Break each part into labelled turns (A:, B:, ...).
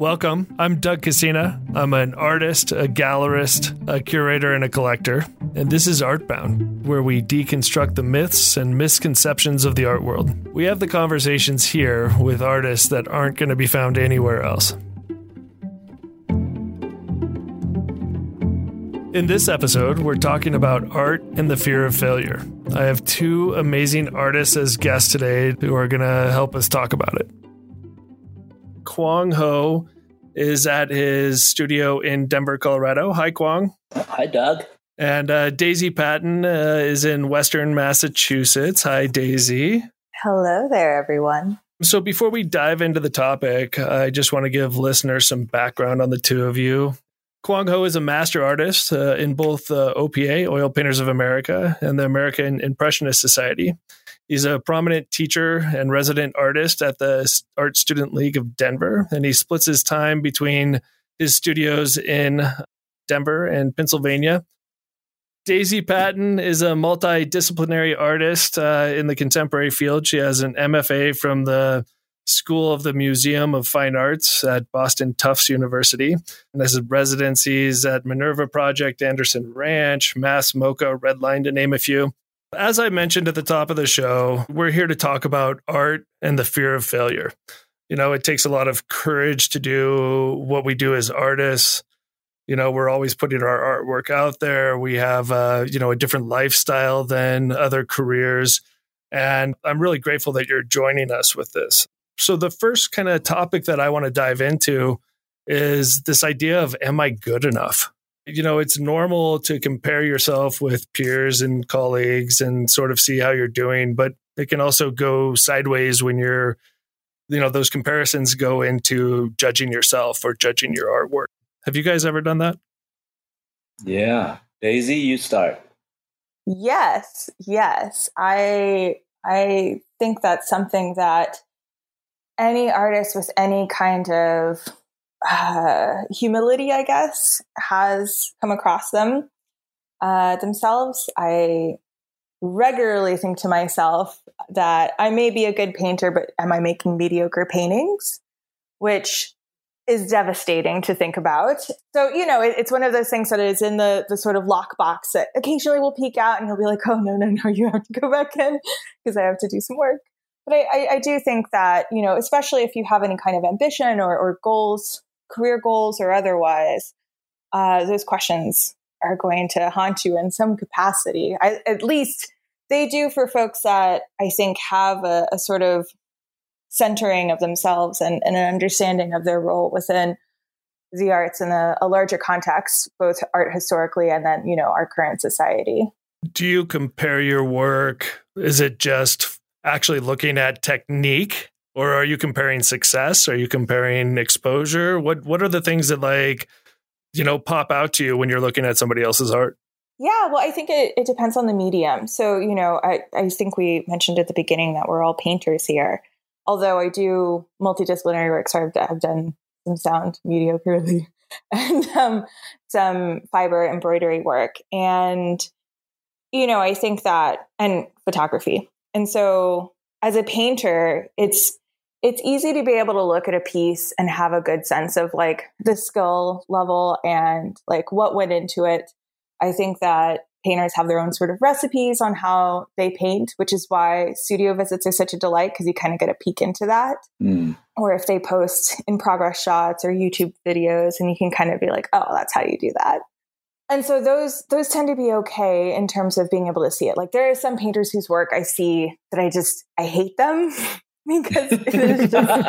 A: Welcome. I'm Doug Kacena. I'm an artist, a gallerist, a curator, and a collector. And this is Artbound, where we deconstruct the myths and misconceptions of the art world. We have the conversations here with artists that aren't going to be found anywhere else. In this episode, we're talking about art and the fear of failure. I have two amazing artists as guests today who are going to help us talk about it. Quang Ho is at his studio in Denver, Colorado. Hi, Quang.
B: Hi, Doug.
A: And uh, Daisy Patton uh, is in Western Massachusetts. Hi, Daisy.
C: Hello there, everyone.
A: So, before we dive into the topic, I just want to give listeners some background on the two of you. Quang Ho is a master artist uh, in both uh, OPA, Oil Painters of America, and the American Impressionist Society. He's a prominent teacher and resident artist at the Art Student League of Denver, and he splits his time between his studios in Denver and Pennsylvania. Daisy Patton is a multidisciplinary artist uh, in the contemporary field. She has an MFA from the School of the Museum of Fine Arts at Boston Tufts University, and has residencies at Minerva Project, Anderson Ranch, Mass MoCA, Redline, to name a few. As I mentioned at the top of the show, we're here to talk about art and the fear of failure. You know, it takes a lot of courage to do what we do as artists. You know, we're always putting our artwork out there. We have, uh, you know, a different lifestyle than other careers. And I'm really grateful that you're joining us with this. So, the first kind of topic that I want to dive into is this idea of am I good enough? You know, it's normal to compare yourself with peers and colleagues and sort of see how you're doing, but it can also go sideways when you're, you know, those comparisons go into judging yourself or judging your artwork. Have you guys ever done that?
B: Yeah. Daisy, you start.
C: Yes, yes. I I think that's something that any artist with any kind of uh, humility, I guess, has come across them uh, themselves. I regularly think to myself that I may be a good painter, but am I making mediocre paintings? Which is devastating to think about. So, you know, it, it's one of those things that is in the, the sort of lockbox that occasionally will peek out and you'll be like, oh, no, no, no, you have to go back in because I have to do some work. But I, I, I, do think that, you know, especially if you have any kind of ambition or, or goals career goals or otherwise, uh, those questions are going to haunt you in some capacity. I, at least they do for folks that I think have a, a sort of centering of themselves and, and, an understanding of their role within the arts in a, a larger context, both art historically and then, you know, our current society.
A: Do you compare your work? Is it just actually looking at technique or are you comparing success? Are you comparing exposure? What what are the things that like you know pop out to you when you're looking at somebody else's art?
C: Yeah well i think it, it depends on the medium. So you know I, I think we mentioned at the beginning that we're all painters here. Although i do multidisciplinary work so i've, I've done some sound mediocrely and um, some fiber embroidery work. And you know i think that and photography. And so as a painter it's it's easy to be able to look at a piece and have a good sense of like the skill level and like what went into it. I think that painters have their own sort of recipes on how they paint, which is why studio visits are such a delight because you kind of get a peek into that. Mm. Or if they post in progress shots or YouTube videos and you can kind of be like, oh, that's how you do that. And so those those tend to be okay in terms of being able to see it. Like there are some painters whose work I see that I just I hate them because it is just.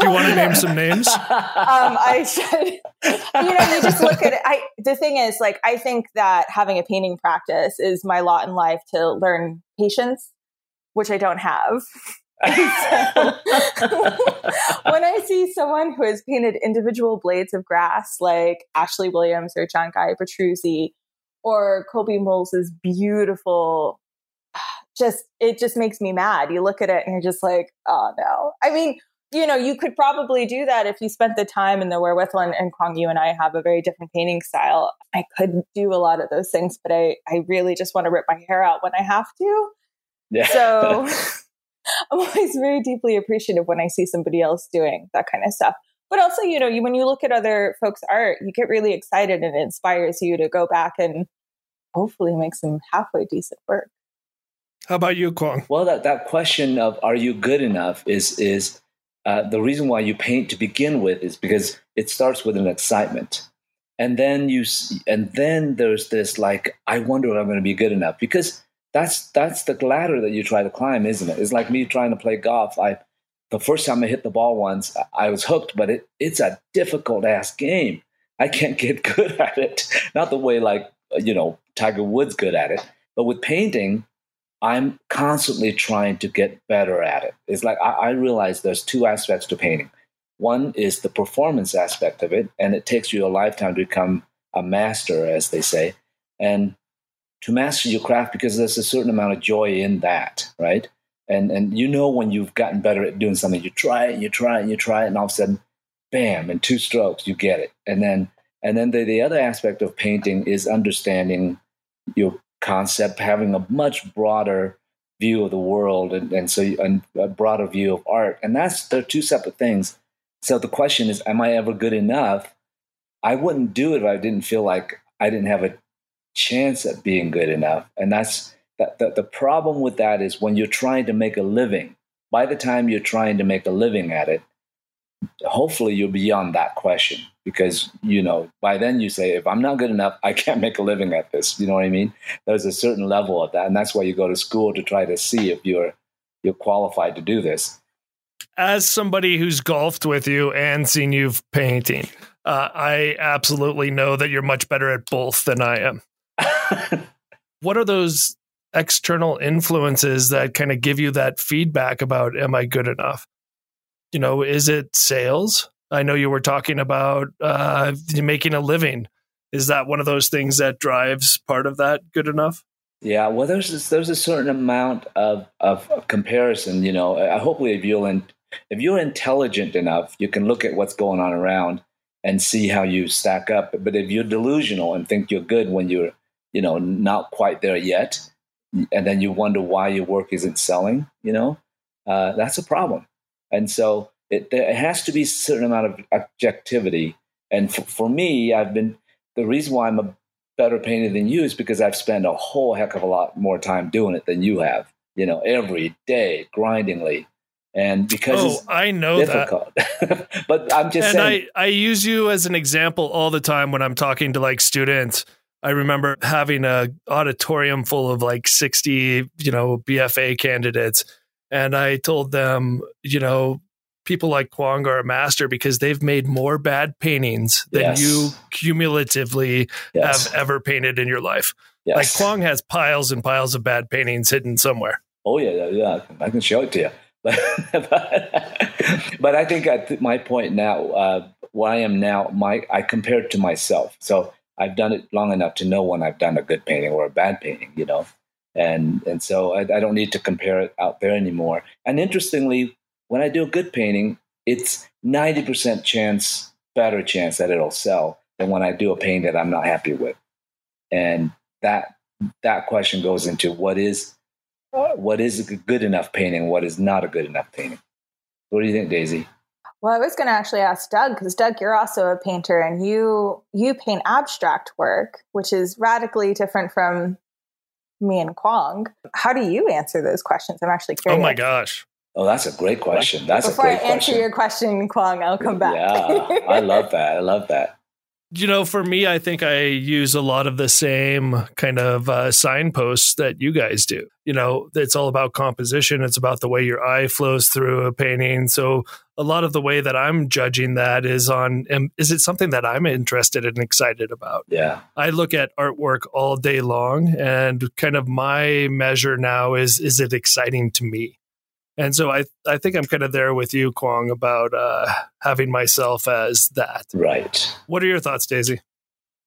A: Do you want to name some names? Um,
C: I should. You know, you just look at it. I, the thing is, like, I think that having a painting practice is my lot in life to learn patience, which I don't have. so, when I see someone who has painted individual blades of grass, like Ashley Williams or John Guy Petruzzi, or Kobe Molls's beautiful just it just makes me mad. You look at it and you're just like, oh no. I mean, you know, you could probably do that if you spent the time and the wherewithal. And, and Quang, you and I have a very different painting style. I could do a lot of those things, but I, I really just want to rip my hair out when I have to. Yeah. So I'm always very deeply appreciative when I see somebody else doing that kind of stuff. But also, you know, you, when you look at other folks' art, you get really excited and it inspires you to go back and hopefully make some halfway decent work.
A: How about you, Quang?
B: Well, that, that question of are you good enough is is uh, the reason why you paint to begin with is because it starts with an excitement, and then you and then there's this like I wonder if I'm going to be good enough because that's that's the ladder that you try to climb, isn't it? It's like me trying to play golf. I the first time I hit the ball once, I was hooked, but it, it's a difficult ass game. I can't get good at it. Not the way like you know Tiger Woods good at it, but with painting, I'm constantly trying to get better at it. It's like I, I realize there's two aspects to painting. One is the performance aspect of it, and it takes you a lifetime to become a master, as they say, and to master your craft because there's a certain amount of joy in that, right? And and you know when you've gotten better at doing something, you try it, you try it, you try it, and all of a sudden, bam! In two strokes, you get it. And then and then the, the other aspect of painting is understanding your concept, having a much broader view of the world, and, and so and a broader view of art. And that's they're two separate things. So the question is, am I ever good enough? I wouldn't do it if I didn't feel like I didn't have a chance at being good enough. And that's that, the, the problem with that is when you're trying to make a living, by the time you're trying to make a living at it, hopefully you're beyond that question because you know by then you say if i'm not good enough i can't make a living at this. You know what i mean? There's a certain level of that. And that's why you go to school to try to see if you're you're qualified to do this.
A: As somebody who's golfed with you and seen you painting uh, i absolutely know that you're much better at both than i am. What are those external influences that kind of give you that feedback about am i good enough you know, is it sales? I know you were talking about uh, making a living. Is that one of those things that drives part of that good enough?
B: Yeah, well, there's there's a certain amount of, of comparison. You know, uh, hopefully, if you're in, if you're intelligent enough, you can look at what's going on around and see how you stack up. But if you're delusional and think you're good when you're, you know, not quite there yet, and then you wonder why your work isn't selling, you know, uh, that's a problem. And so it, there has to be a certain amount of objectivity. And for, for me, I've been the reason why I'm a better painter than you is because I've spent a whole heck of a lot more time doing it than you have. You know, every day, grindingly, and because
A: oh, I know difficult.
B: that. but I'm just
A: and
B: saying.
A: I I use you as an example all the time when I'm talking to like students. I remember having a auditorium full of like 60, you know, BFA candidates and I told them, you know, people like Quang are a master because they've made more bad paintings than yes. you cumulatively yes. have ever painted in your life. Yes. Like Quang has piles and piles of bad paintings hidden somewhere.
B: Oh yeah, yeah, yeah. I can show it to you. But, but, I think at my point now, uh, where I am now, my I compare it to myself. So I've done it long enough to know when I've done a good painting or a bad painting. You know, and and so I, I don't need to compare it out there anymore. And interestingly, when I do a good painting, it's ninety percent chance, better chance that it'll sell than when I do a painting that I'm not happy with. And that that question goes into what is what is a good enough painting, what is not a good enough painting. What do you think, Daisy?
C: Well, I was going to actually ask Doug because Doug, you're also a painter, and you you paint abstract work, which is radically different from me and Quang. How do you answer those questions? I'm actually curious.
A: Oh my gosh.
B: Oh, that's a great question. That's
C: Before
B: a great question.
C: Before I answer
B: question.
C: your question, Quang, I'll come back.
B: yeah, I love that. I love that.
A: You know, for me, I think I use a lot of the same kind of uh, signposts that you guys do. You know, it's all about composition. It's about the way your eye flows through a painting. So a lot of the way that I'm judging that is on is it something that I'm interested and excited about?
B: Yeah.
A: I look at artwork all day long and kind of my measure now is is it exciting to me? And so I I think I'm kind of there with you, Quang, about uh, having myself as that.
B: Right.
A: What are your thoughts, Daisy?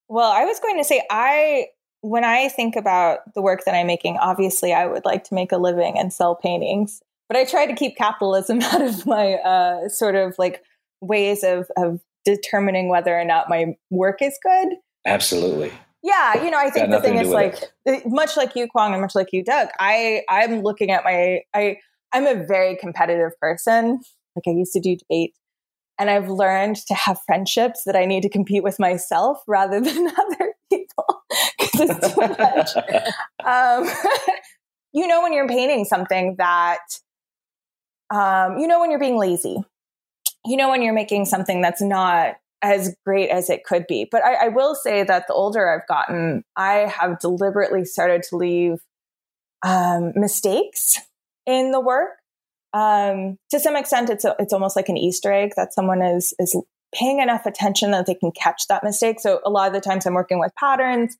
C: Well, I was going to say I when I think about the work that I'm making, obviously I would like to make a living and sell paintings but I try to keep capitalism out of my uh, sort of like ways of, of determining whether or not my work is good.
B: Absolutely.
C: Yeah, you know, I think the thing is like it. much like you, Quang, and much like you, Doug. I I'm looking at my I I'm a very competitive person. Like I used to do debate and I've learned to have friendships that I need to compete with myself rather than other people because it's too much. um, you know, when you're painting something that, um, you know, when you're being lazy, you know, when you're making something that's not as great as it could be. But I, I will say that the older I've gotten, I have deliberately started to leave um, mistakes in the work. Um, to some extent, it's a, it's almost like an Easter egg that someone is is paying enough attention that they can catch that mistake. So a lot of the times I'm working with patterns,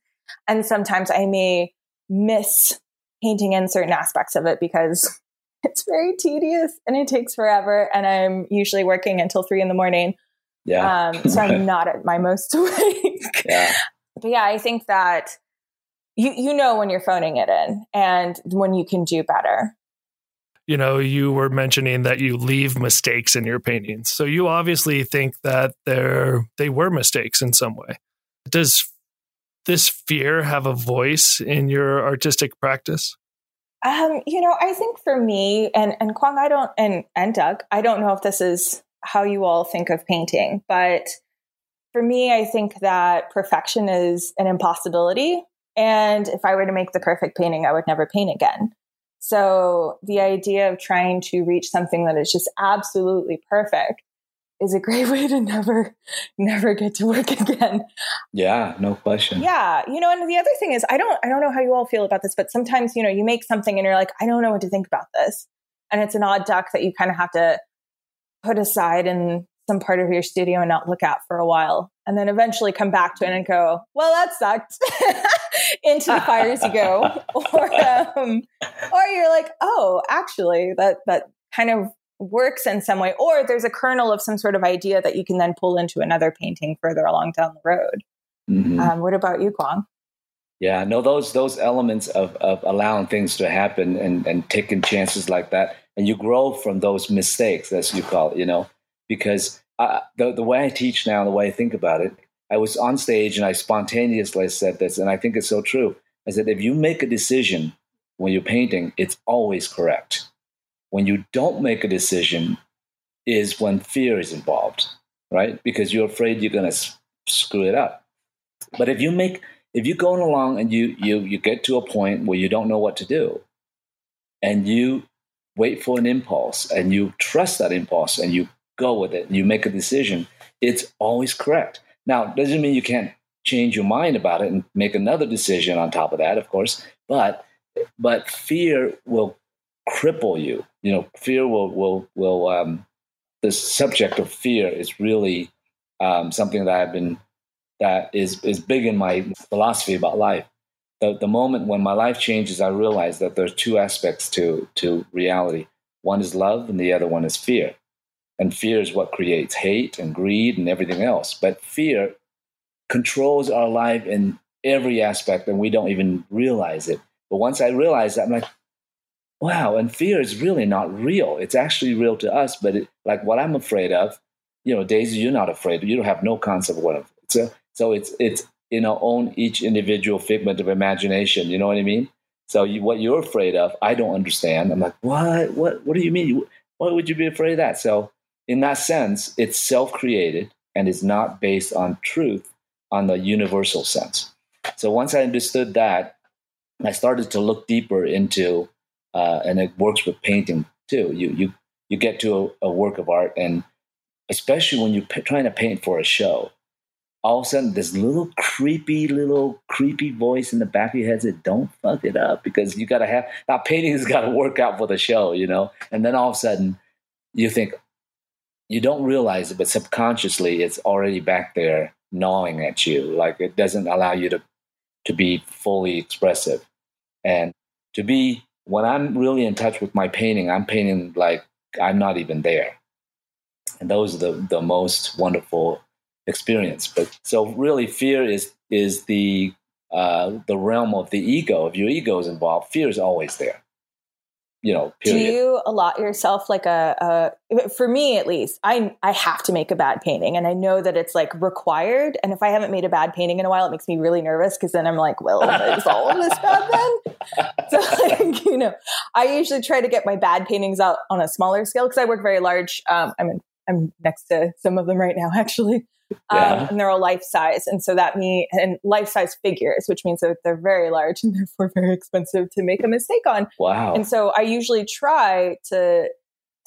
C: and sometimes I may miss painting in certain aspects of it because it's very tedious and it takes forever. And I'm usually working until three in the morning.
B: Yeah.
C: Um, so I'm not at my most awake.
B: Yeah.
C: But yeah, I think that you you know when you're phoning it in and when you can do better.
A: You know, you were mentioning that you leave mistakes in your paintings. So you obviously think that they're they were mistakes in some way. Does this fear have a voice in your artistic practice?
C: Um, you know, I think for me and and Quang, I don't and and Doug, I don't know if this is how you all think of painting, but for me, I think that perfection is an impossibility. And if I were to make the perfect painting, I would never paint again. So the idea of trying to reach something that is just absolutely perfect is a great way to never, never get to work again.
B: Yeah, no question.
C: Yeah. You know, and the other thing is I don't I don't know how you all feel about this, but sometimes, you know, you make something and you're like, I don't know what to think about this. And it's an odd duck that you kind of have to put aside in some part of your studio and not look at for a while. And then eventually come back to it and go, well, that sucked. Into the fires you go. or, um, or you're like, oh, actually, that, that kind of works in some way. Or there's a kernel of some sort of idea that you can then pull into another painting further along down the road. Mm-hmm. Um, what about you, Quang?
B: Yeah, no, those those elements of, of allowing things to happen and, and taking chances like that, and you grow from those mistakes, as you call it, you know, because I, the the way I teach now, the way I think about it, I was on stage and I spontaneously said this, and I think it's so true. I said, if you make a decision when you're painting, it's always correct. When you don't make a decision, is when fear is involved, right? Because you're afraid you're going to screw it up. But if you make if you're going along and you you you get to a point where you don't know what to do and you wait for an impulse and you trust that impulse and you go with it you make a decision it's always correct now doesn't mean you can't change your mind about it and make another decision on top of that of course but but fear will cripple you you know fear will will will um the subject of fear is really um, something that i've been that is is big in my philosophy about life. The, the moment when my life changes, I realize that there's two aspects to to reality. One is love, and the other one is fear. And fear is what creates hate and greed and everything else. But fear controls our life in every aspect, and we don't even realize it. But once I realize that, I'm like, wow, and fear is really not real. It's actually real to us, but it, like what I'm afraid of, you know, Daisy, you're not afraid. You don't have no concept of what it's a, so it's it's in our own each individual figment of imagination. You know what I mean? So you, what you're afraid of, I don't understand. I'm like, what? What? What do you mean? Why would you be afraid of that? So in that sense, it's self-created and is not based on truth on the universal sense. So once I understood that, I started to look deeper into, uh, and it works with painting too. You you you get to a, a work of art, and especially when you're p- trying to paint for a show, all of a sudden this little creepy little creepy voice in the back of your head said don't fuck it up because you gotta have that painting has got to work out for the show you know and then all of a sudden you think you don't realize it but subconsciously it's already back there gnawing at you like it doesn't allow you to to be fully expressive and to be when i'm really in touch with my painting i'm painting like i'm not even there and those are the the most wonderful experience. But so really, fear is is the uh, the realm of the ego. If your ego is involved, fear is always there. You know, period.
C: Do you allot yourself like a, a, for me at least, I I have to make a bad painting and I know that it's like required. And if I haven't made a bad painting in a while, it makes me really nervous because then I'm like, well, is all of this bad then? So like, you know, I usually try to get my bad paintings out on a smaller scale because I work very large. Um, I'm in, I'm next to some of them right now, actually. Um, and they're all life size. And so that means, and life size figures, which means that they're very large and therefore very expensive to make a mistake on.
B: Wow.
C: And so I usually try to,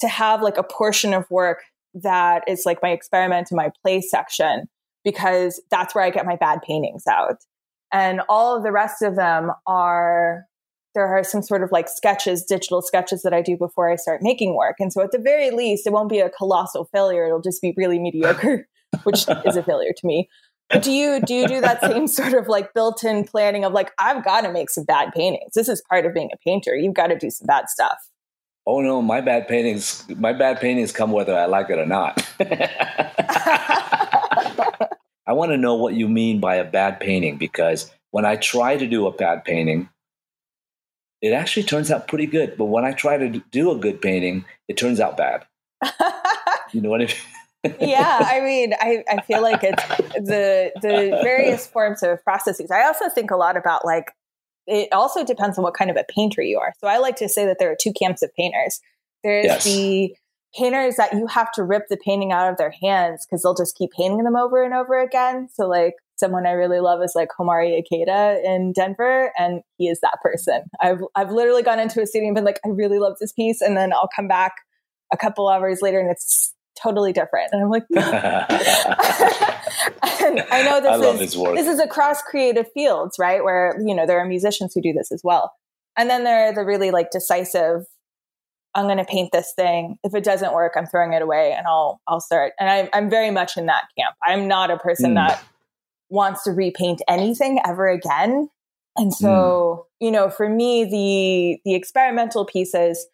C: to have like a portion of work that is like my experiment and my play section because that's where I get my bad paintings out. And all of the rest of them are there are some sort of like sketches, digital sketches that I do before I start making work. And so at the very least, it won't be a colossal failure. It'll just be really mediocre which is a failure to me. Do you do you do that same sort of like built-in planning of like I've got to make some bad paintings. This is part of being a painter. You've got to do some bad stuff.
B: Oh no, my bad paintings my bad paintings come whether I like it or not. I want to know what you mean by a bad painting because when I try to do a bad painting, it actually turns out pretty good. But when I try to do a good painting, it turns out bad. you know what I mean?
C: Yeah, I mean, I, I feel like it's the the various forms of processes. I also think a lot about like it also depends on what kind of a painter you are. So I like to say that there are two camps of painters. There's yes. the painters that you have to rip the painting out of their hands because they'll just keep painting them over and over again. So like someone I really love is like Homare Ikeda in Denver, and he is that person. I've I've literally gone into a studio and been like, I really love this piece, and then I'll come back a couple hours later and it's totally different. And I'm like, no. I know this I is this is across creative fields, right? Where you know there are musicians who do this as well. And then there are the really like decisive. I'm going to paint this thing. If it doesn't work, I'm throwing it away, and I'll I'll start. And I, I'm very much in that camp. I'm not a person mm. that wants to repaint anything ever again. And so, mm. you know, for me, the the experimental pieces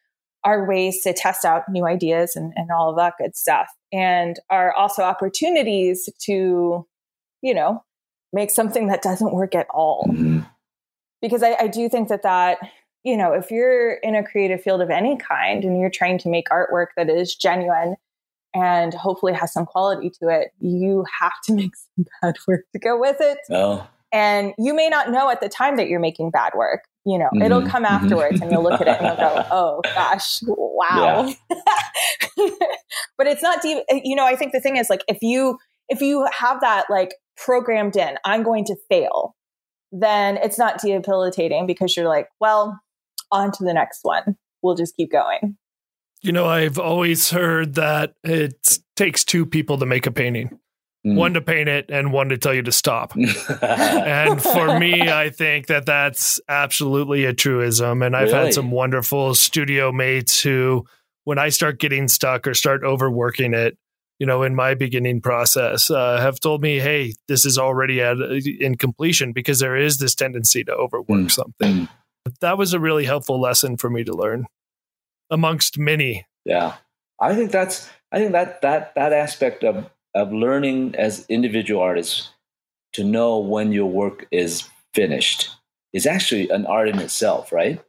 C: are ways to test out new ideas and, and all of that good stuff and are also opportunities to you know make something that doesn't work at all mm-hmm. because I, I do think that that you know if you're in a creative field of any kind and you're trying to make artwork that is genuine and hopefully has some quality to it you have to make some bad work to go with it
B: oh.
C: and you may not know at the time that you're making bad work you know mm-hmm. it'll come mm-hmm. afterwards and you'll look at it and you'll go oh gosh wow yeah. but it's not deep you know i think the thing is like if you if you have that like programmed in i'm going to fail then it's not debilitating because you're like well on to the next one we'll just keep going
A: you know i've always heard that it takes two people to make a painting Mm. one to paint it and one to tell you to stop. and for me, I think that that's absolutely a truism. And I've really? had some wonderful studio mates who, when I start getting stuck or start overworking it, you know, in my beginning process, uh, have told me, "Hey, this is already at in completion because there is this tendency to overwork mm. something." Mm. That was a really helpful lesson for me to learn, amongst many.
B: Yeah, I think that's I think that that that aspect of of learning as individual artists to know when your work is finished is actually an art in itself, right?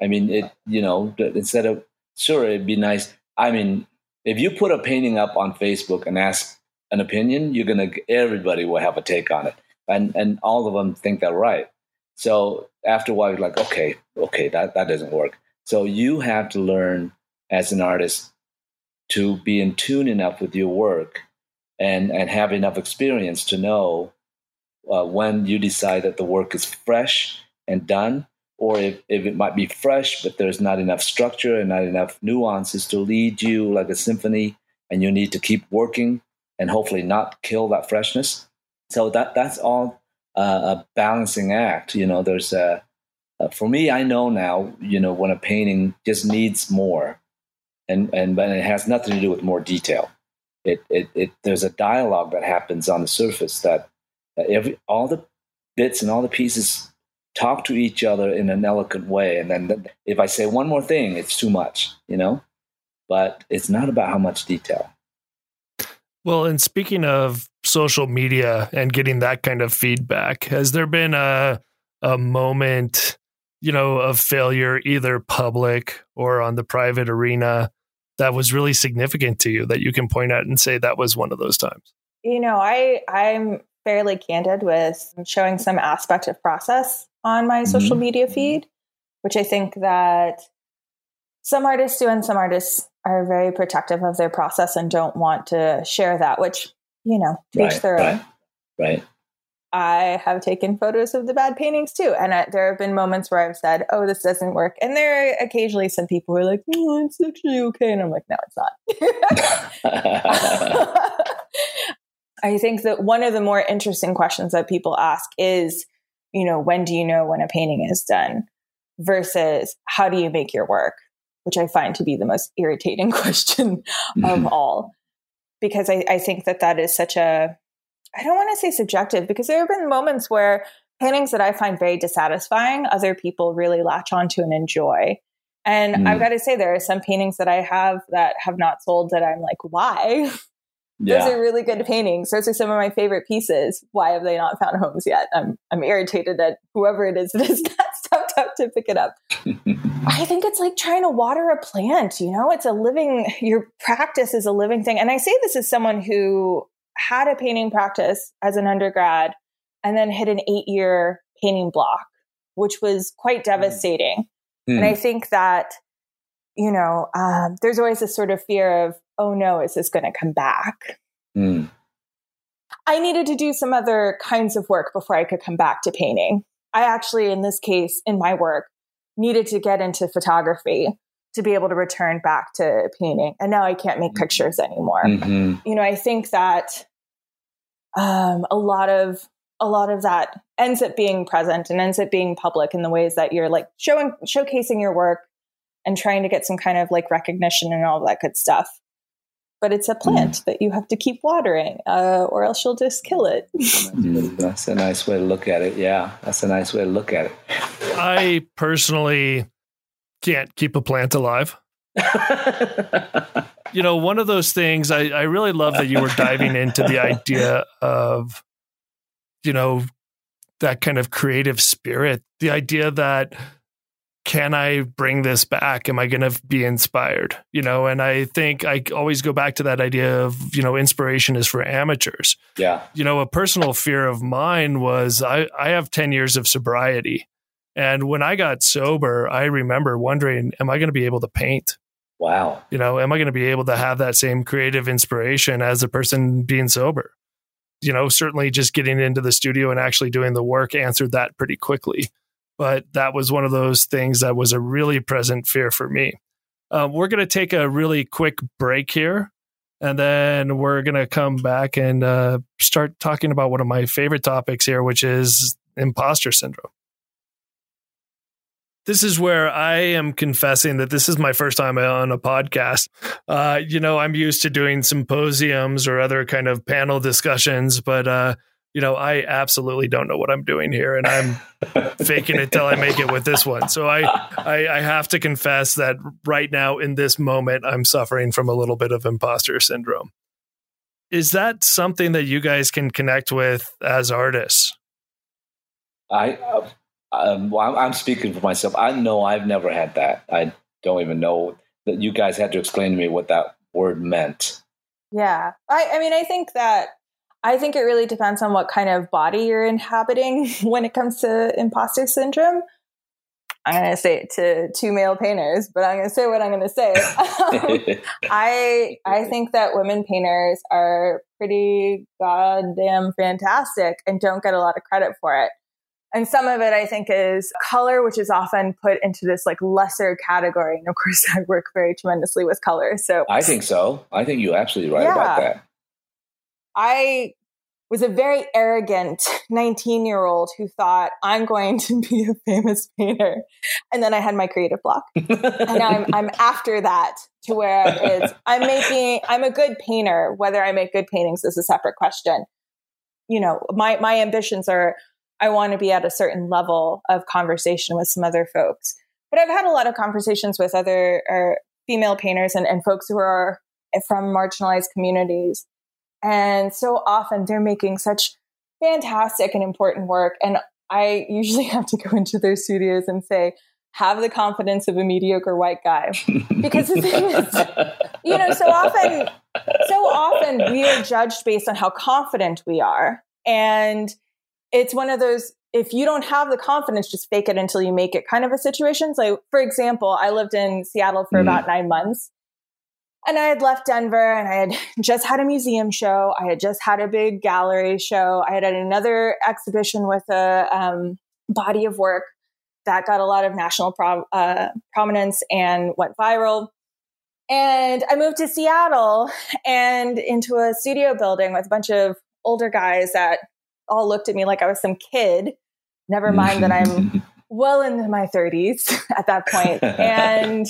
B: I mean, it you know instead of sure it'd be nice. I mean, if you put a painting up on Facebook and ask an opinion, you're gonna everybody will have a take on it, and and all of them think they're right. So after a while, you're like, okay, okay, that that doesn't work. So you have to learn as an artist to be in tune enough with your work and and have enough experience to know uh, when you decide that the work is fresh and done, or if, if it might be fresh but there's not enough structure and not enough nuances to lead you like a symphony, and you need to keep working and hopefully not kill that freshness. So that that's all uh, a balancing act. You know, there's a uh, for me, I know now. You know, when a painting just needs more, and and but it has nothing to do with more detail it, it, it there's a dialogue that happens on the surface that, every all the bits and all the pieces talk to each other in an eloquent way. And then if i say one more thing it's too much you know? But it's not about how much detail.
A: Well and speaking of social media and getting that kind of feedback has there been a a moment you know, of failure, either public or on the private arena, that was really significant to you that you can point out and say that was one of those times?
C: You know, I I'm fairly candid with showing some aspect of process on my mm-hmm. social media feed, which I think that some artists do and some artists are very protective of their process and don't want to share that, which, you know, teach right, their
B: right, own. Right.
C: I have taken photos of the bad paintings too. And I, there have been moments where I've said, oh, this doesn't work. And there are occasionally some people who are like, oh, it's actually okay. And I'm like, no, it's not. I think that one of the more interesting questions that people ask is, you know, when do you know when a painting is done versus how do you make your work, which I find to be the most irritating question of mm-hmm. all. Because I, I think that that is such a I don't want to say subjective because there have been moments where paintings that I find very dissatisfying, other people really latch onto and enjoy. And mm. I've got to say, there are some paintings that I have that have not sold that I'm like, why? Yeah. Those are really good paintings. Those are some of my favorite pieces. Why have they not found homes yet? I'm I'm irritated at whoever it is that has got stepped up to pick it up. I think it's like trying to water a plant, you know? It's a living your practice is a living thing. And I say this as someone who had a painting practice as an undergrad and then hit an eight year painting block, which was quite hmm. devastating. Mm. And I think that, you know, um, there's always this sort of fear of, oh no, is this going to come back? Mm. I needed to do some other kinds of work before I could come back to painting. I actually, in this case, in my work, needed to get into photography to be able to return back to painting. And now I can't make mm-hmm. pictures anymore. Mm-hmm. You know, I think that um, a lot of a lot of that ends up being present and ends up being public in the ways that you're like showing showcasing your work and trying to get some kind of like recognition and all that good stuff. But it's a plant mm. that you have to keep watering, uh, or else you'll just kill it.
B: mm, that's a nice way to look at it. Yeah, that's a nice way to look at it.
A: I personally can't keep a plant alive. you know, one of those things I, I really love that you were diving into the idea of, you know, that kind of creative spirit, the idea that can I bring this back? Am I going to be inspired? You know, and I think I always go back to that idea of, you know, inspiration is for amateurs.
B: Yeah.
A: You know, a personal fear of mine was I, I have 10 years of sobriety. And when I got sober, I remember wondering, am I going to be able to paint?
B: Wow.
A: You know, am I going to be able to have that same creative inspiration as a person being sober? You know, certainly just getting into the studio and actually doing the work answered that pretty quickly. But that was one of those things that was a really present fear for me. Um, we're going to take a really quick break here. And then we're going to come back and uh, start talking about one of my favorite topics here, which is imposter syndrome this is where I am confessing that this is my first time on a podcast. Uh, you know, I'm used to doing symposiums or other kind of panel discussions, but uh, you know, I absolutely don't know what I'm doing here, and I'm faking it till I make it with this one. So I, I, I have to confess that right now in this moment, I'm suffering from a little bit of imposter syndrome. Is that something that you guys can connect with as artists?
B: I. Um, well, I'm speaking for myself. I know I've never had that. I don't even know that you guys had to explain to me what that word meant.
C: Yeah. I, I mean, I think that I think it really depends on what kind of body you're inhabiting when it comes to imposter syndrome. I'm going to say it to two male painters, but I'm going to say what I'm going to say. um, I I think that women painters are pretty goddamn fantastic and don't get a lot of credit for it. And some of it I think is color, which is often put into this like lesser category. And of course, I work very tremendously with color. So
B: I think so. I think you're absolutely right yeah. about that.
C: I was a very arrogant 19 year old who thought I'm going to be a famous painter. And then I had my creative block. and I'm, I'm after that to where it's, I'm making, I'm a good painter. Whether I make good paintings is a separate question. You know, my, my ambitions are I want to be at a certain level of conversation with some other folks. But I've had a lot of conversations with other er, female painters and, and folks who are from marginalized communities. And so often they're making such fantastic and important work. And I usually have to go into their studios and say, have the confidence of a mediocre white guy. Because the thing is, you know, so often, so often we are judged based on how confident we are. And it's one of those, if you don't have the confidence, just fake it until you make it kind of a situation. So, for example, I lived in Seattle for mm. about nine months. And I had left Denver and I had just had a museum show. I had just had a big gallery show. I had had another exhibition with a um, body of work that got a lot of national pro- uh, prominence and went viral. And I moved to Seattle and into a studio building with a bunch of older guys that all looked at me like I was some kid. Never mind that I'm well into my 30s at that point. And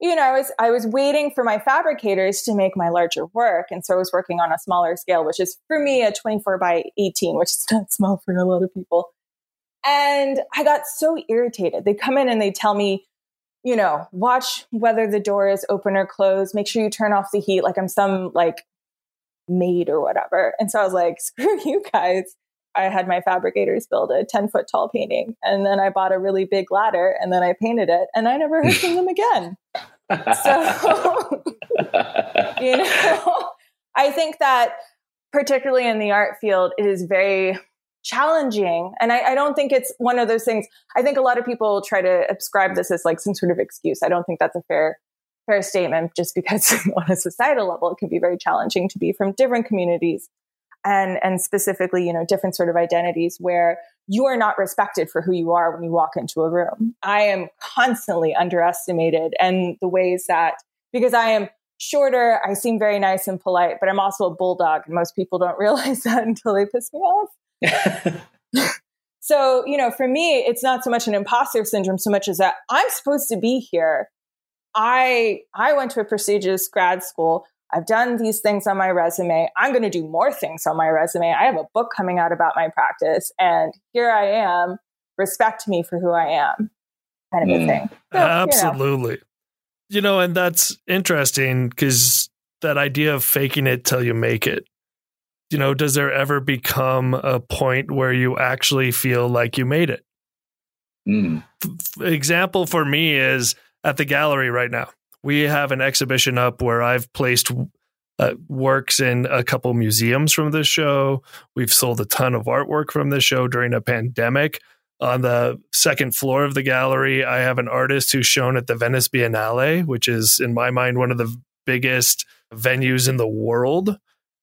C: you know, I was I was waiting for my fabricators to make my larger work, and so I was working on a smaller scale, which is for me a 24 by 18, which is not small for a lot of people. And I got so irritated. They come in and they tell me, you know, watch whether the door is open or closed. Make sure you turn off the heat, like I'm some like maid or whatever. And so I was like, screw you guys. I had my fabricators build a 10 foot tall painting. And then I bought a really big ladder and then I painted it and I never heard from them again. So, you know, I think that particularly in the art field, it is very challenging. And I, I, don't think it's one of those things. I think a lot of people try to ascribe this as like some sort of excuse. I don't think that's a fair fair statement just because on a societal level it can be very challenging to be from different communities and and specifically you know different sort of identities where you are not respected for who you are when you walk into a room. I am constantly underestimated and the ways that because i am shorter i seem very nice and polite but i'm also a bulldog and most people don't realize that until they piss me off. So you know for me it's not so much an imposter syndrome so much as that i'm supposed to be here i i went to a prestigious grad school I've done these things on my resume. I'm going to do more things on my resume. I have a book coming out about my practice, and here I am. Respect me for who I am, kind of mm. a thing.
A: So, Absolutely. You know. you know, and that's interesting because that idea of faking it till you make it. You know, does there ever become a point where you actually feel like you made it? Mm. F- example for me is at the gallery right now we have an exhibition up where I've placed uh, works in a couple museums from this show. We've sold a ton of artwork from this show during a pandemic. On the second floor of the gallery, I have an artist who's shown at the Venice Biennale, which is, in my mind, one of the biggest venues in the world.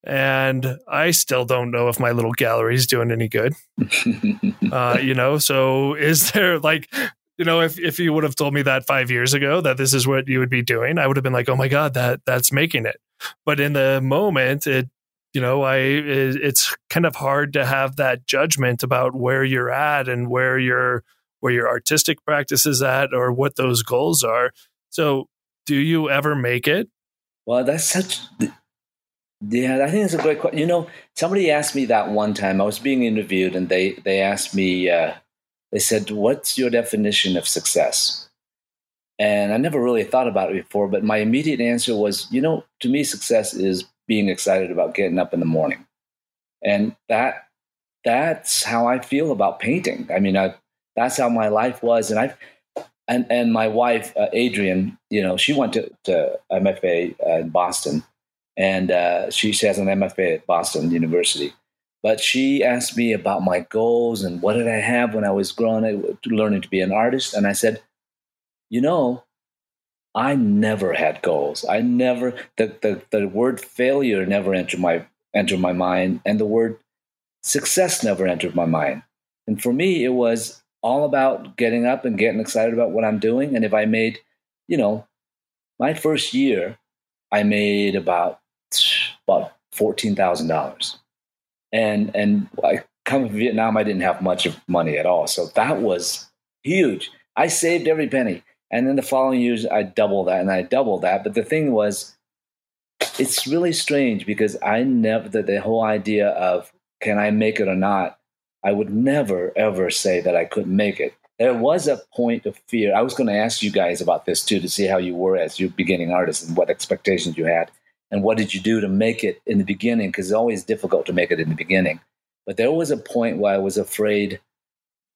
A: And I still don't know if my little gallery is doing any good. uh, you know, so is there like you know, if, if you would have told me that five years ago that this is what you would be doing, I would have been like, oh my God, that that's making it. But in the moment, it, you know, I, it, it's kind of hard to have that judgment about where you're at and where your, where your artistic practice is at or what those goals are. So do you ever make it?
B: Well, that's such, yeah, I think it's a great question. You know, somebody asked me that one time. I was being interviewed, and they they asked me, uh, they said, What's your definition of success? And I never really thought about it before, but my immediate answer was, you know, to me, success is being excited about getting up in the morning. And that that's how I feel about painting. I mean, I, that's how my life was. And I've, and, and my wife, uh, Adrian, you know, she went to, to MFA uh, in Boston, and uh, she, she has an MFA at Boston University. But she asked me about my goals and what did I have when I was growing up, learning to be an artist. And I said, you know, I never had goals. I never the, the, the word failure never entered my entered my mind, and the word success never entered my mind. And for me, it was all about getting up and getting excited about what I'm doing. And if I made, you know, my first year, I made about about fourteen thousand dollars and and I come from Vietnam, I didn't have much of money at all, so that was huge. I saved every penny, and then the following years I doubled that, and I doubled that. But the thing was, it's really strange because I never the, the whole idea of can I make it or not. I would never ever say that I couldn't make it. There was a point of fear. I was going to ask you guys about this too to see how you were as you beginning artists and what expectations you had and what did you do to make it in the beginning because it's always difficult to make it in the beginning but there was a point where i was afraid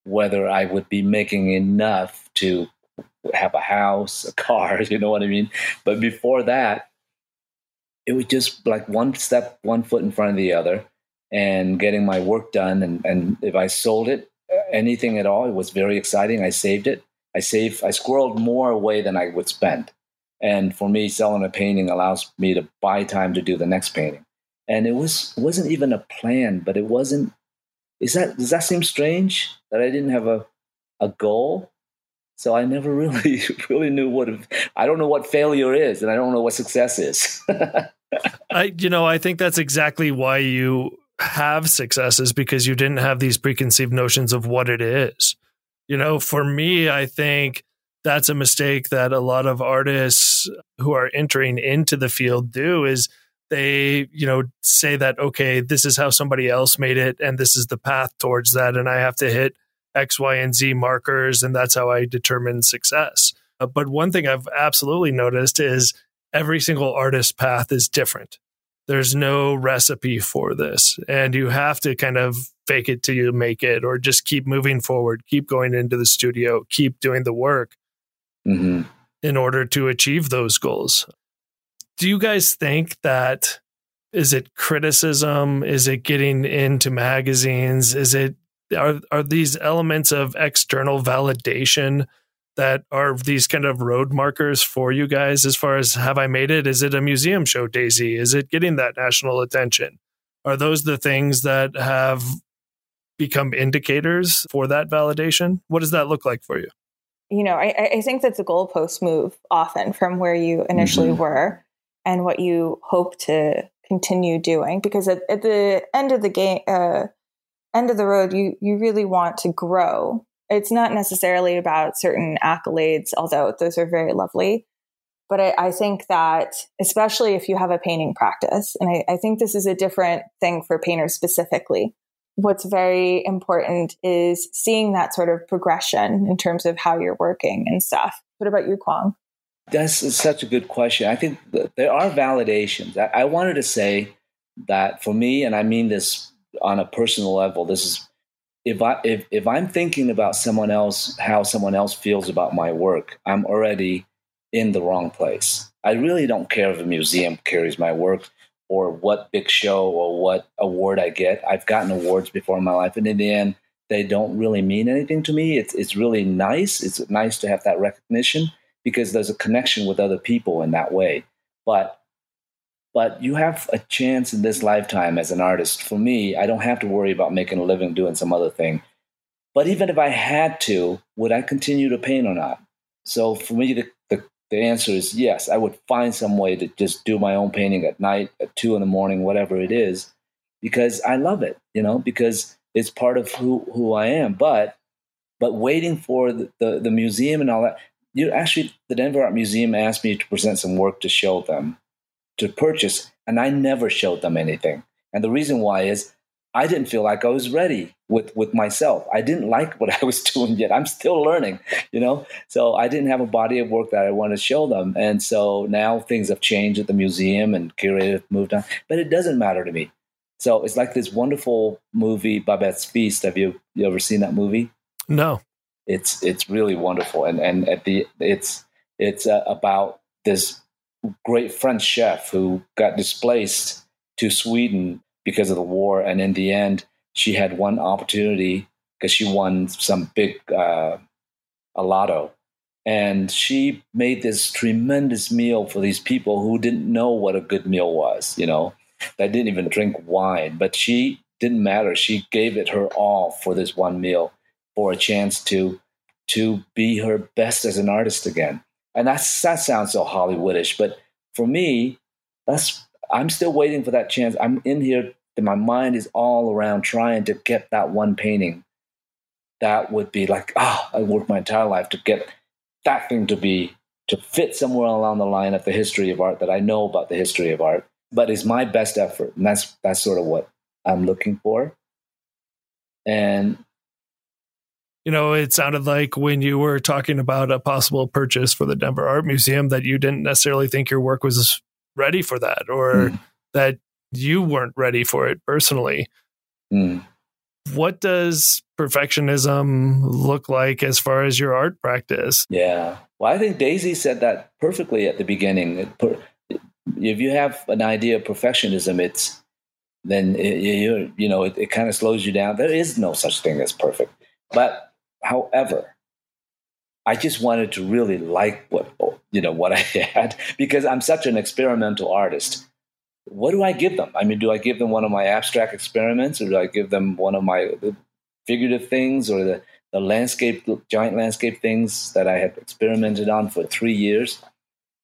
B: whether I would be making enough to have a house, a car, you know what I mean? But before that, it was just like one step, one foot in front of the other and getting my work done. And, and if I sold it, uh, anything at all, it was very exciting. I saved it. I saved, I squirreled more away than I would spend. And for me, selling a painting allows me to buy time to do the next painting. And it was wasn't even a plan, but it wasn't. Is that does that seem strange that I didn't have a a goal? So I never really really knew what I don't know what failure is, and I don't know what success is.
A: I you know I think that's exactly why you have successes because you didn't have these preconceived notions of what it is. You know, for me, I think that's a mistake that a lot of artists who are entering into the field do is they you know say that okay this is how somebody else made it and this is the path towards that and i have to hit x y and z markers and that's how i determine success. Uh, but one thing i've absolutely noticed is every single artist's path is different. There's no recipe for this and you have to kind of fake it till you make it or just keep moving forward keep going into the studio keep doing the work mm-hmm. in order to achieve those goals. Do you guys think that is it criticism? Is it getting into magazines? Is it are are these elements of external validation that are these kind of road markers for you guys as far as have I made it? Is it a museum show, Daisy? Is it getting that national attention? Are those the things that have become indicators for that validation? What does that look like for you?
C: You know, I, I think that the goalposts move often from where you initially mm-hmm. were and what you hope to continue doing. Because at, at the end of the game, uh, end of the road, you you really want to grow. It's not necessarily about certain accolades, although those are very lovely. But I, I think that, especially if you have a painting practice, and I, I think this is a different thing for painters specifically, what's very important is seeing that sort of progression in terms of how you're working and stuff. What about you, Quang?
B: That's such a good question. I think there are validations. I, I wanted to say that for me, and I mean this on a personal level, this is if I if, if I'm thinking about someone else, how someone else feels about my work, I'm already in the wrong place. I really don't care if a museum carries my work or what big show or what award I get. I've gotten awards before in my life, and in the end, they don't really mean anything to me. It's it's really nice. It's nice to have that recognition because there's a connection with other people in that way. But but you have a chance in this lifetime as an artist. For me, I don't have to worry about making a living doing some other thing. But even if I had to, would I continue to paint or not? So for me, the, the the answer is yes. I would find some way to just do my own painting at night, at two in the morning, whatever it is, because I love it, you know, because it's part of who, who I am. But but waiting for the, the, the museum and all that, you actually the Denver Art Museum asked me to present some work to show them, to purchase, and I never showed them anything. And the reason why is I didn't feel like I was ready with with myself. I didn't like what I was doing yet. I'm still learning, you know. So I didn't have a body of work that I wanted to show them. And so now things have changed at the museum and curated moved on. But it doesn't matter to me. So it's like this wonderful movie, Babette's Feast. Have you you ever seen that movie?
A: No.
B: It's it's really wonderful, and and at the it's it's uh, about this great French chef who got displaced to Sweden because of the war. And in the end, she had one opportunity because she won some big uh, a lotto. And she made this tremendous meal for these people who didn't know what a good meal was, you know, that didn't even drink wine. But she didn't matter. She gave it her all for this one meal for a chance to to be her best as an artist again. And that's that sounds so Hollywoodish, but for me, that's I'm still waiting for that chance. I'm in here my mind is all around trying to get that one painting. That would be like ah oh, i worked my entire life to get that thing to be to fit somewhere along the line of the history of art that i know about the history of art but is my best effort. And that's that's sort of what i'm looking for. And
A: you know it sounded like when you were talking about a possible purchase for the denver art museum that you didn't necessarily think your work was ready for that or mm. that you weren't ready for it personally. Mm. what does perfectionism look like as far as your art practice?
B: Yeah. Well, I think Daisy said that perfectly at the beginning. If you have an idea of perfectionism, it's then you you know it, it kind of slows you down. There is no such thing as perfect. But however, I just wanted to really like what you know what I had because I'm such an experimental artist what do I give them? I mean, do I give them one of my abstract experiments, or do I give them one of my figurative things, or the, the landscape, giant landscape things that I had experimented on for three years?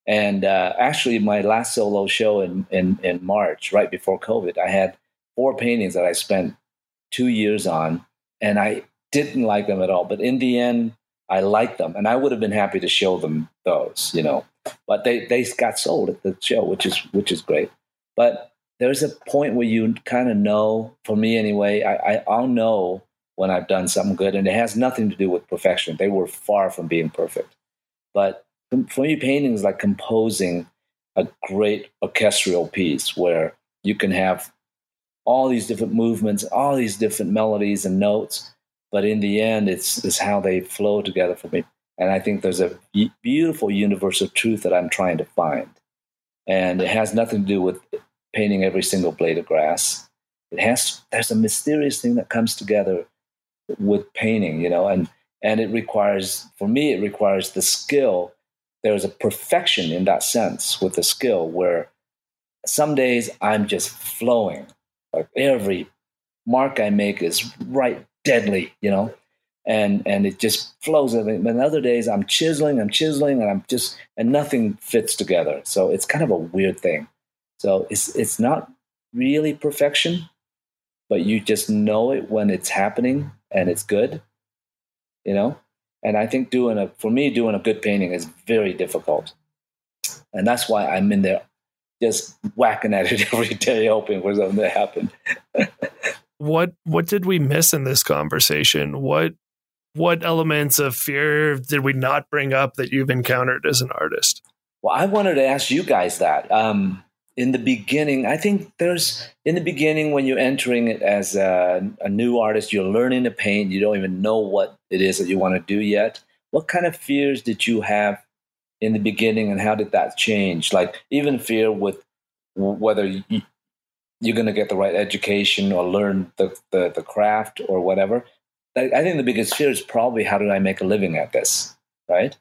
B: And uh, actually, my last solo show in, in, in March, right before COVID, I had four paintings that I spent two years on, and I didn't like them at all. But in the end, I like them, and I would have been happy to show them those, you know. But they, they got sold at the show, which is which is great. But there's a point where you kind of know, for me anyway, I, I, I'll know when I've done something good, and it has nothing to do with perfection. They were far from being perfect. But for me, painting is like composing a great orchestral piece where you can have all these different movements, all these different melodies and notes, but in the end, it's, it's how they flow together for me. And I think there's a beautiful universal truth that I'm trying to find. And it has nothing to do with painting every single blade of grass. It has there's a mysterious thing that comes together with painting, you know, and and it requires for me it requires the skill. There's a perfection in that sense with the skill where some days I'm just flowing. Like every mark I make is right deadly, you know, and and it just flows. And other days I'm chiseling, I'm chiseling, and I'm just and nothing fits together. So it's kind of a weird thing. So it's it's not really perfection, but you just know it when it's happening and it's good, you know. And I think doing a for me doing a good painting is very difficult, and that's why I'm in there just whacking at it every day, hoping for something to happen.
A: what what did we miss in this conversation? What what elements of fear did we not bring up that you've encountered as an artist?
B: Well, I wanted to ask you guys that. Um, in the beginning, I think there's in the beginning when you're entering it as a, a, new artist, you're learning to paint. You don't even know what it is that you want to do yet. What kind of fears did you have in the beginning, and how did that change? Like even fear with whether you, you're going to get the right education or learn the, the, the craft or whatever. I, I think the biggest fear is probably how do I make a living at this, right?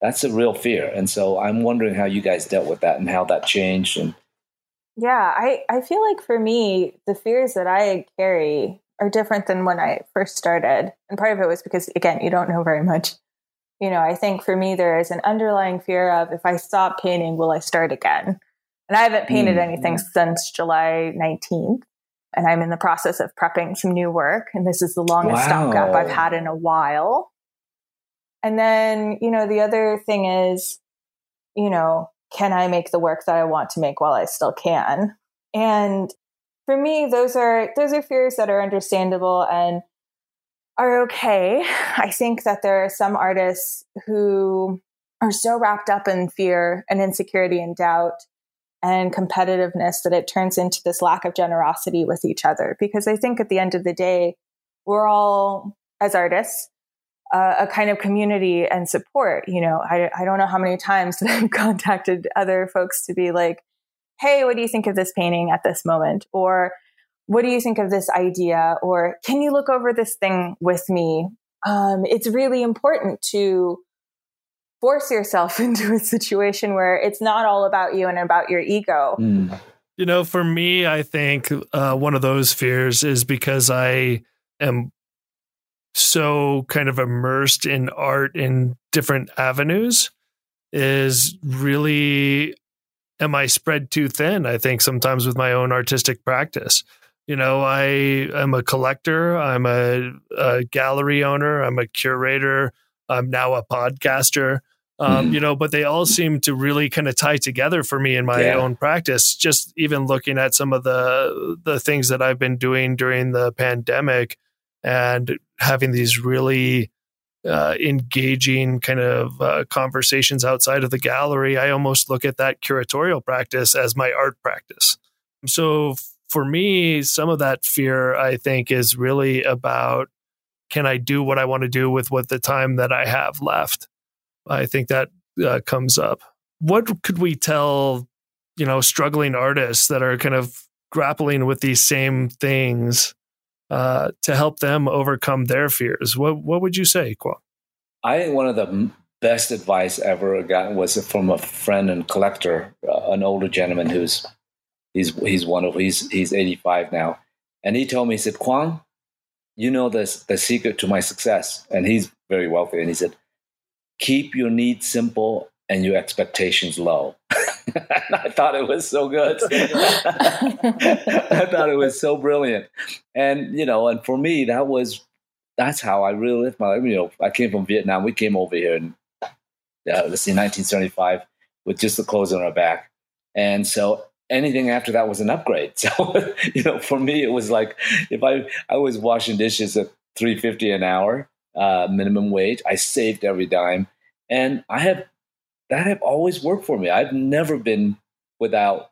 B: that's a real fear. And so I'm wondering how you guys dealt with that and how that changed. And
C: yeah, I, I feel like for me, the fears that I carry are different than when I first started. And part of it was because, again, you don't know very much. You know, I think for me, there is an underlying fear of if I stop painting, will I start again? And I haven't painted mm-hmm. anything since July 19th. And I'm in the process of prepping some new work. And this is the longest wow. stopgap I've had in a while. And then, you know, the other thing is, you know, can I make the work that I want to make while I still can? And for me, those are those are fears that are understandable and are okay. I think that there are some artists who are so wrapped up in fear and insecurity and doubt and competitiveness that it turns into this lack of generosity with each other. Because I think at the end of the day, we're all, as artists, uh, a kind of community and support. You know, I, I don't know how many times that I've contacted other folks to be like, hey, what do you think of this painting at this moment? Or what do you think of this idea? Or can you look over this thing with me? Um, it's really important to force yourself into a situation where it's not all about you and about your ego. Mm.
A: You know, for me, I think uh, one of those fears is because I am so kind of immersed in art in different avenues is really am I spread too thin? I think sometimes with my own artistic practice. You know, I am a collector, I'm a, a gallery owner, I'm a curator, I'm now a podcaster. Um, mm. you know, but they all seem to really kind of tie together for me in my yeah. own practice. Just even looking at some of the the things that I've been doing during the pandemic, and having these really uh, engaging kind of uh, conversations outside of the gallery, I almost look at that curatorial practice as my art practice. So for me, some of that fear, I think, is really about can I do what I want to do with what the time that I have left? I think that uh, comes up. What could we tell, you know, struggling artists that are kind of grappling with these same things uh, to help them overcome their fears? What What would you say, Quang?
B: I think one of the best advice ever got was from a friend and collector, uh, an older gentleman who's he's he's one of he's he's 85 now, and he told me he said, "Quang, you know this the secret to my success," and he's very wealthy, and he said, "Keep your needs simple and your expectations low." I thought it was so good. I thought it was so brilliant, and you know, and for me, that was that's how I really lived my life. You know, I came from Vietnam. We came over here in uh, let's see, 1975, with just the clothes on our back, and so anything after that was an upgrade. So, you know, for me, it was like if I I was washing dishes at 350 an hour uh, minimum wage. I saved every dime, and I have that have always worked for me. I've never been without.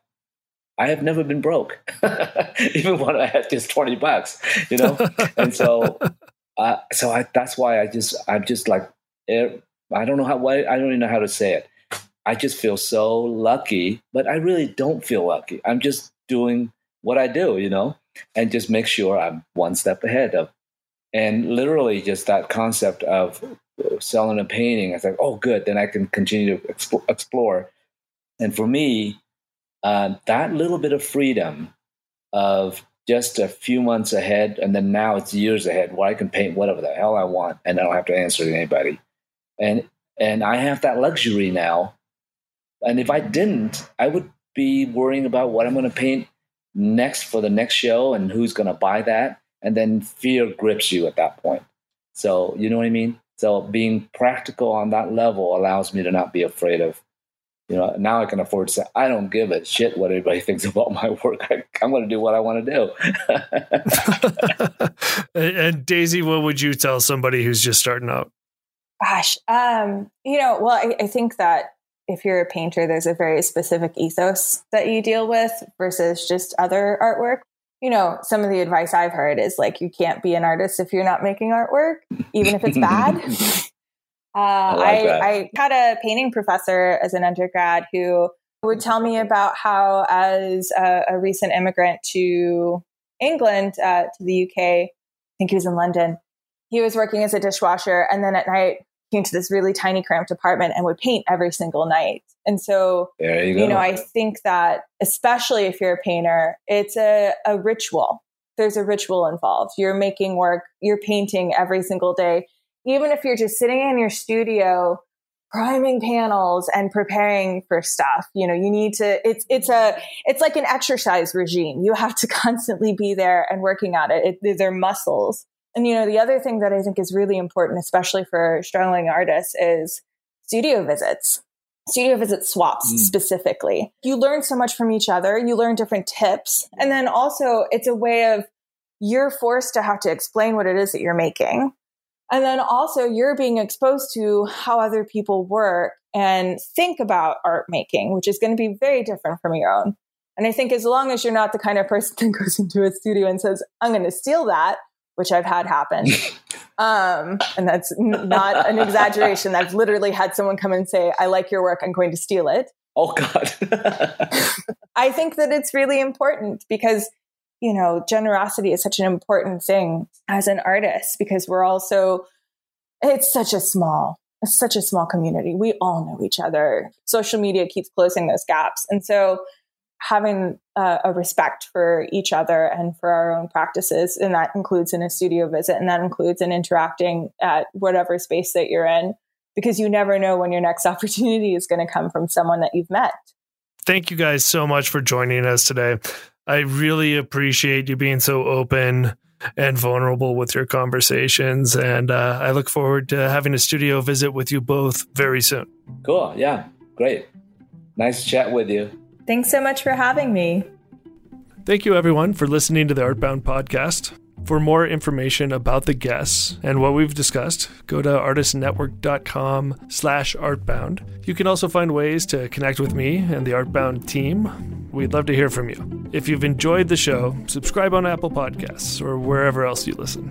B: I have never been broke, even when I had just 20 bucks, you know. and so, uh, so I that's why I just I'm just like eh, I don't know how why I don't even know how to say it I just feel so lucky, but I really don't feel lucky. I'm just doing what I do, you know, and just make sure I'm one step ahead of. And literally, just that concept of selling a painting, I was like, oh, good, then I can continue to explore. explore. And for me, uh, that little bit of freedom of just a few months ahead, and then now it's years ahead, where I can paint whatever the hell I want, and I don't have to answer to anybody. And and I have that luxury now and if I didn't, I would be worrying about what I'm going to paint next for the next show and who's going to buy that. And then fear grips you at that point. So, you know what I mean? So, being practical on that level allows me to not be afraid of, you know, now I can afford to say, I don't give a shit what anybody thinks about my work. I, am going to do what I want
A: to do. and Daisy, what would you tell somebody who's just starting out?
C: Gosh, um, you know, well, I, I think that if you're a painter, there's a very specific ethos that you deal with versus just other artwork. You know, some of the advice I've heard is like, you can't be an artist if you're not making artwork, even if it's bad. uh, I, like I, I had a painting professor as an undergrad who would tell me about how, as a, a recent immigrant to England, uh, to the UK, I think he was in London, he was working as a dishwasher. And then at night, came to this really tiny cramped apartment and would paint every single night. And so, you, you, know, I think that especially if you're a painter, it's a, a ritual. There's a ritual involved. You're making work, you're painting every single day. Even if you're just sitting in your studio priming panels and preparing for stuff you know you need to it's it's a it's like an exercise regime you have to constantly be there and working at it, it they're muscles and, you know, the other thing that I think is really important, especially for struggling artists, is studio visits. Studio visit swaps mm. specifically. You learn so much from each other. You learn different tips. And then also it's a way of you're forced to have to explain what it is that you're making. And then also you're being exposed to how other people work and think about art making, which is going to be very different from your own. And I think as long as you're not the kind of person that goes into a studio and says, I'm going to steal that, which I've had happen. um, and that's not an exaggeration. I've literally had someone come and say, I like your work, I'm going to steal it.
B: Oh, God.
C: I think that it's really important because, you know, generosity is such an important thing as an artist because we're also, it's such a small, it's such a small community. We all know each other. Social media keeps closing those gaps. And so, having uh, a respect for each other and for our own practices. And that includes in a studio visit and that includes in interacting at whatever space that you're in, because you never know when your next opportunity is going to come from someone that you've met.
A: Thank you guys so much for joining us today. I really appreciate you being so open and vulnerable with your conversations. And uh, I look forward to having a studio visit with you both very soon.
B: Cool. Yeah. Great. Nice chat with you.
C: Thanks so much for having me.
A: Thank you, everyone, for listening to the Artbound podcast. For more information about the guests and what we've discussed, go to artistnetwork.com slash artbound. You can also find ways to connect with me and the Artbound team. We'd love to hear from you. If you've enjoyed the show, subscribe on Apple Podcasts or wherever else you listen.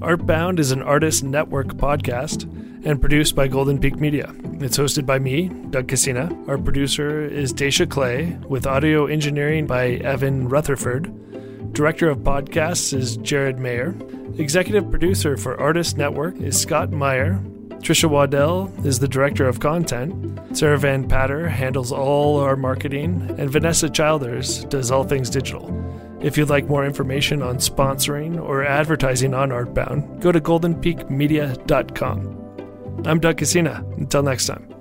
A: Artbound is an artist network podcast and produced by Golden Peak Media. It's hosted by me, Doug Kacena. Our producer is Dacia Clay, with audio engineering by Evan Rutherford. Director of podcasts is Jared Mayer. Executive producer for Artist Network is Scott Meyer. Trisha Waddell is the director of content. Sarah Van Patter handles all our marketing, and Vanessa Childers does all things digital. If you'd like more information on sponsoring or advertising on Artbound, go to goldenpeakmedia.com. I'm Doug Kacena. Until next time.